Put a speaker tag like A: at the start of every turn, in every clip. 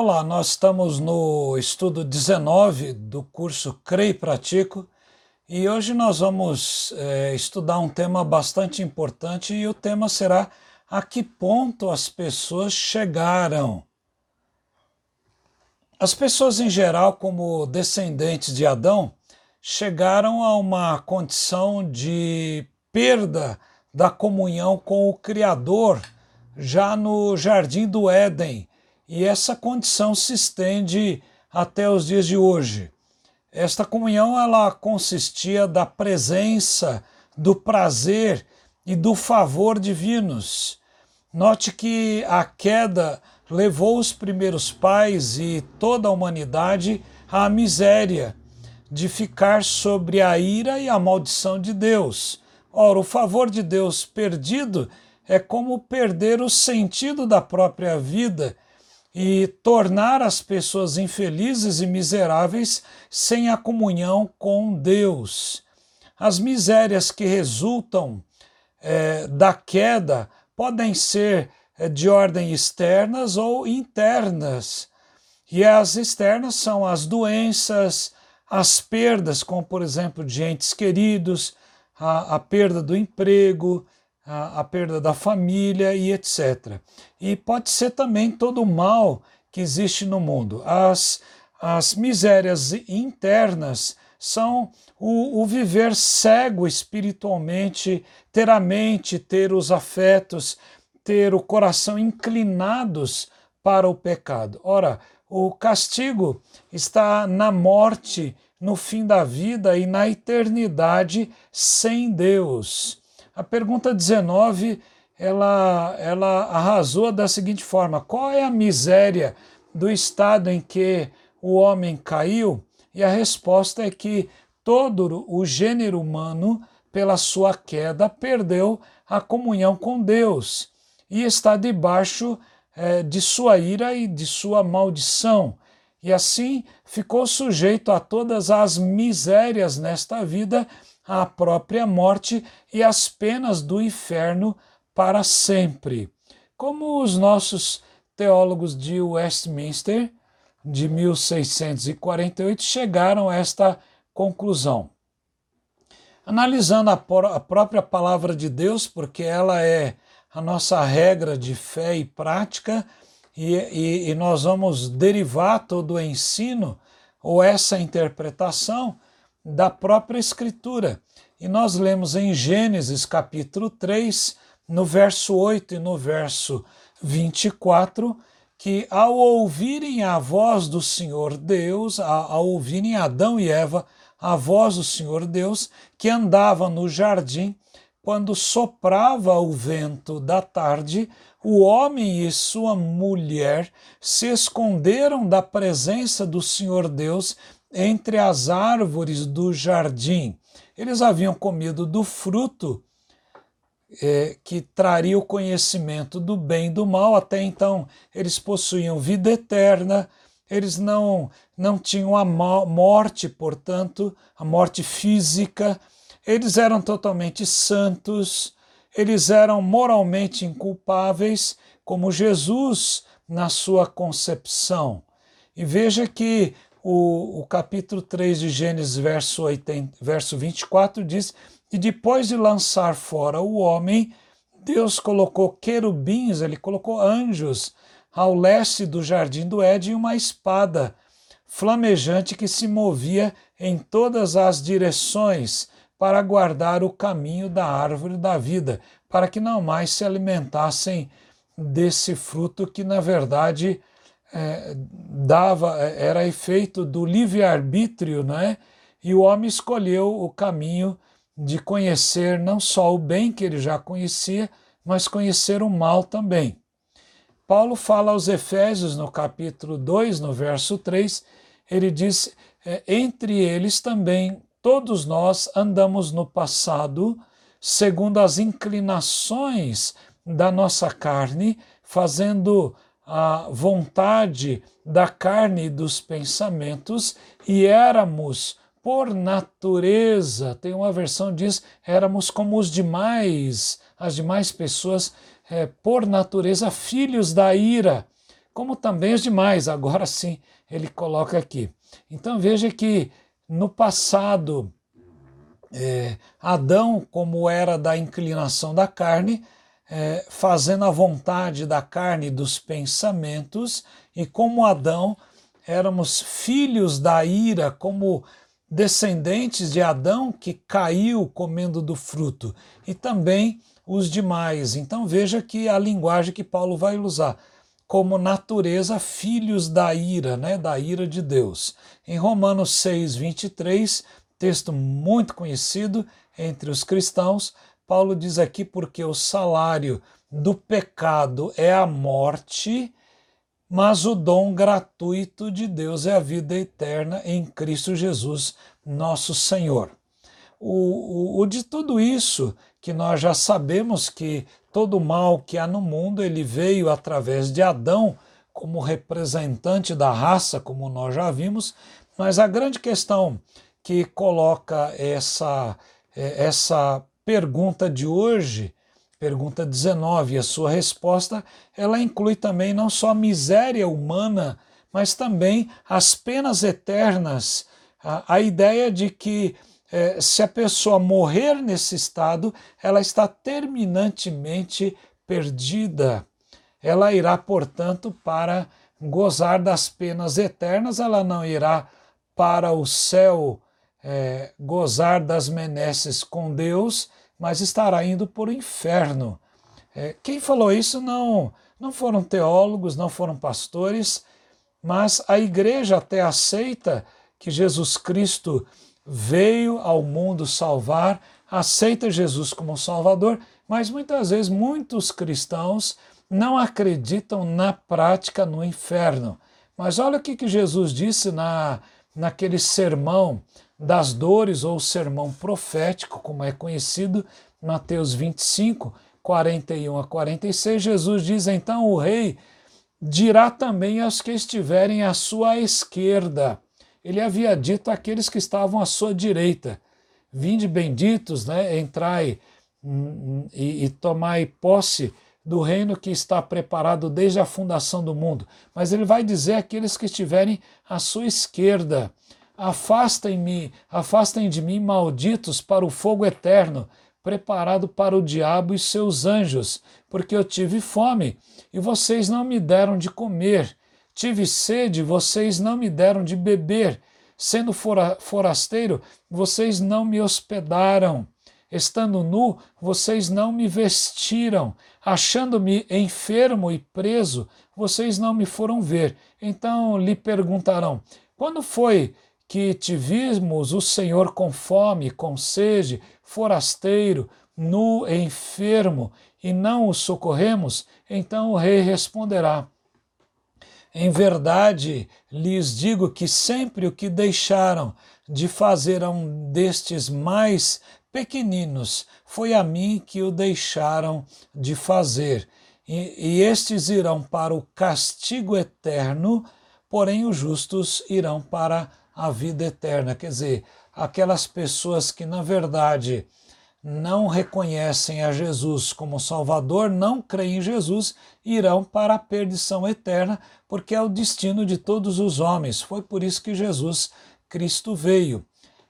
A: Olá, nós estamos no estudo 19 do curso Creio e Pratico e hoje nós vamos é, estudar um tema bastante importante e o tema será a que ponto as pessoas chegaram. As pessoas em geral, como descendentes de Adão, chegaram a uma condição de perda da comunhão com o Criador já no jardim do Éden e essa condição se estende até os dias de hoje. Esta comunhão ela consistia da presença, do prazer e do favor divinos. Note que a queda levou os primeiros pais e toda a humanidade à miséria, de ficar sobre a ira e a maldição de Deus. Ora, o favor de Deus perdido é como perder o sentido da própria vida e tornar as pessoas infelizes e miseráveis sem a comunhão com Deus. As misérias que resultam é, da queda podem ser é, de ordem externas ou internas. E as externas são as doenças, as perdas, como por exemplo de entes queridos, a, a perda do emprego, a, a perda da família e etc. E pode ser também todo o mal que existe no mundo. As, as misérias internas são o, o, viver cego espiritualmente, ter a mente, ter os afetos, ter o coração inclinados para o pecado. Ora, o castigo está na morte, no fim da vida e na eternidade sem Deus. A pergunta 19, ela, ela arrasou da seguinte forma: qual é a miséria do estado em que o homem caiu? E a resposta é que todo o gênero humano, pela sua queda, perdeu a comunhão com Deus e está debaixo é, de sua ira e de sua maldição. E assim ficou sujeito a todas as misérias nesta vida a própria morte e as penas do inferno para sempre. Como os nossos teólogos de Westminster, de 1648, chegaram a esta conclusão. Analisando a, a própria palavra de Deus, porque ela é a nossa regra de fé e prática, e, e, e nós vamos derivar todo o ensino ou essa interpretação da própria Escritura. E nós lemos em Gênesis capítulo 3, no verso 8 e no verso 24, que ao ouvirem a voz do Senhor Deus, ao ouvirem Adão e Eva a voz do Senhor Deus, que andava no jardim, quando soprava o vento da tarde, o homem e sua mulher se esconderam da presença do Senhor Deus entre as árvores do jardim. Eles haviam comido do fruto é, que traria o conhecimento do bem e do mal. Até então, eles possuíam vida eterna, eles não, não tinham a morte, portanto, a morte física, eles eram totalmente santos, eles eram moralmente inculpáveis, como Jesus na sua concepção. E veja que o, o capítulo 3 de Gênesis, verso, 80, verso 24, diz: E depois de lançar fora o homem, Deus colocou querubins, ele colocou anjos ao leste do jardim do Éden uma espada flamejante que se movia em todas as direções para guardar o caminho da árvore da vida, para que não mais se alimentassem desse fruto que, na verdade, é, dava é, era efeito do livre-arbítrio, né? e o homem escolheu o caminho de conhecer não só o bem que ele já conhecia, mas conhecer o mal também. Paulo fala aos Efésios no capítulo 2, no verso 3, ele diz: é, Entre eles também todos nós andamos no passado, segundo as inclinações da nossa carne, fazendo a vontade da carne e dos pensamentos, e éramos, por natureza, tem uma versão diz, éramos como os demais, as demais pessoas, é, por natureza, filhos da ira, como também os demais, agora sim ele coloca aqui. Então veja que no passado, é, Adão, como era da inclinação da carne, é, fazendo a vontade da carne dos pensamentos, e como Adão, éramos filhos da ira, como descendentes de Adão que caiu comendo do fruto, e também os demais. Então veja que a linguagem que Paulo vai usar como natureza filhos da ira, né, da ira de Deus. Em Romanos 6, 23, texto muito conhecido entre os cristãos, Paulo diz aqui porque o salário do pecado é a morte, mas o dom gratuito de Deus é a vida eterna em Cristo Jesus, nosso Senhor. O, o, o de tudo isso que nós já sabemos que todo mal que há no mundo ele veio através de Adão como representante da raça, como nós já vimos, mas a grande questão que coloca essa é, essa pergunta de hoje Pergunta 19, a sua resposta, ela inclui também não só a miséria humana, mas também as penas eternas. A, a ideia de que é, se a pessoa morrer nesse estado, ela está terminantemente perdida. Ela irá, portanto, para gozar das penas eternas, ela não irá para o céu é, gozar das menesses com Deus, mas estará indo para o inferno. É, quem falou isso não, não foram teólogos, não foram pastores, mas a igreja até aceita que Jesus Cristo veio ao mundo salvar, aceita Jesus como Salvador, mas muitas vezes muitos cristãos não acreditam na prática no inferno. Mas olha o que, que Jesus disse na, naquele sermão das dores, ou sermão profético, como é conhecido, Mateus 25, 41 a 46, Jesus diz: Então o rei dirá também aos que estiverem à sua esquerda. Ele havia dito àqueles que estavam à sua direita: Vinde benditos, né? entrai hum, hum, e, e tomai posse do reino que está preparado desde a fundação do mundo. Mas ele vai dizer àqueles que estiverem à sua esquerda: Afastem-me, afastem de mim, malditos, para o fogo eterno, preparado para o diabo e seus anjos, porque eu tive fome e vocês não me deram de comer. Tive sede, vocês não me deram de beber. Sendo forasteiro, vocês não me hospedaram. Estando nu, vocês não me vestiram. Achando-me enfermo e preso, vocês não me foram ver. Então lhe perguntarão: quando foi que te vimos o Senhor com fome, com sede, forasteiro, nu, enfermo, e não o socorremos? Então o rei responderá: Em verdade lhes digo que sempre o que deixaram de fazer a um destes mais pequeninos foi a mim que o deixaram de fazer. E, e estes irão para o castigo eterno, porém os justos irão para a vida eterna. Quer dizer, aquelas pessoas que, na verdade, não reconhecem a Jesus como Salvador, não creem em Jesus, irão para a perdição eterna, porque é o destino de todos os homens. Foi por isso que Jesus Cristo veio.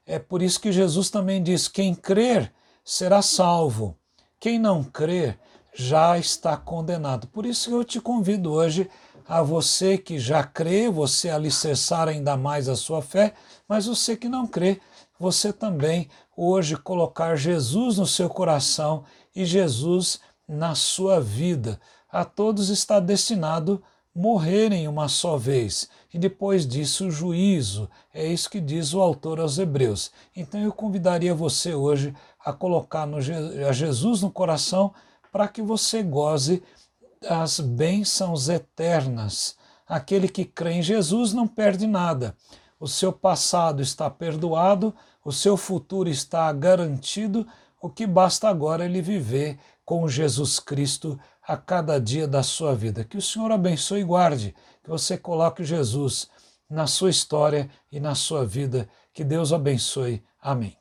A: É por isso que Jesus também diz: quem crer será salvo, quem não crer já está condenado. Por isso eu te convido hoje a você que já crê, você alicerçar ainda mais a sua fé, mas você que não crê, você também hoje colocar Jesus no seu coração e Jesus na sua vida. A todos está destinado morrerem uma só vez e depois disso o juízo. É isso que diz o autor aos Hebreus. Então eu convidaria você hoje a colocar no, a Jesus no coração para que você goze as bênçãos eternas. Aquele que crê em Jesus não perde nada. O seu passado está perdoado, o seu futuro está garantido, o que basta agora é ele viver com Jesus Cristo a cada dia da sua vida. Que o Senhor abençoe e guarde, que você coloque Jesus na sua história e na sua vida Que Deus abençoe. Amém.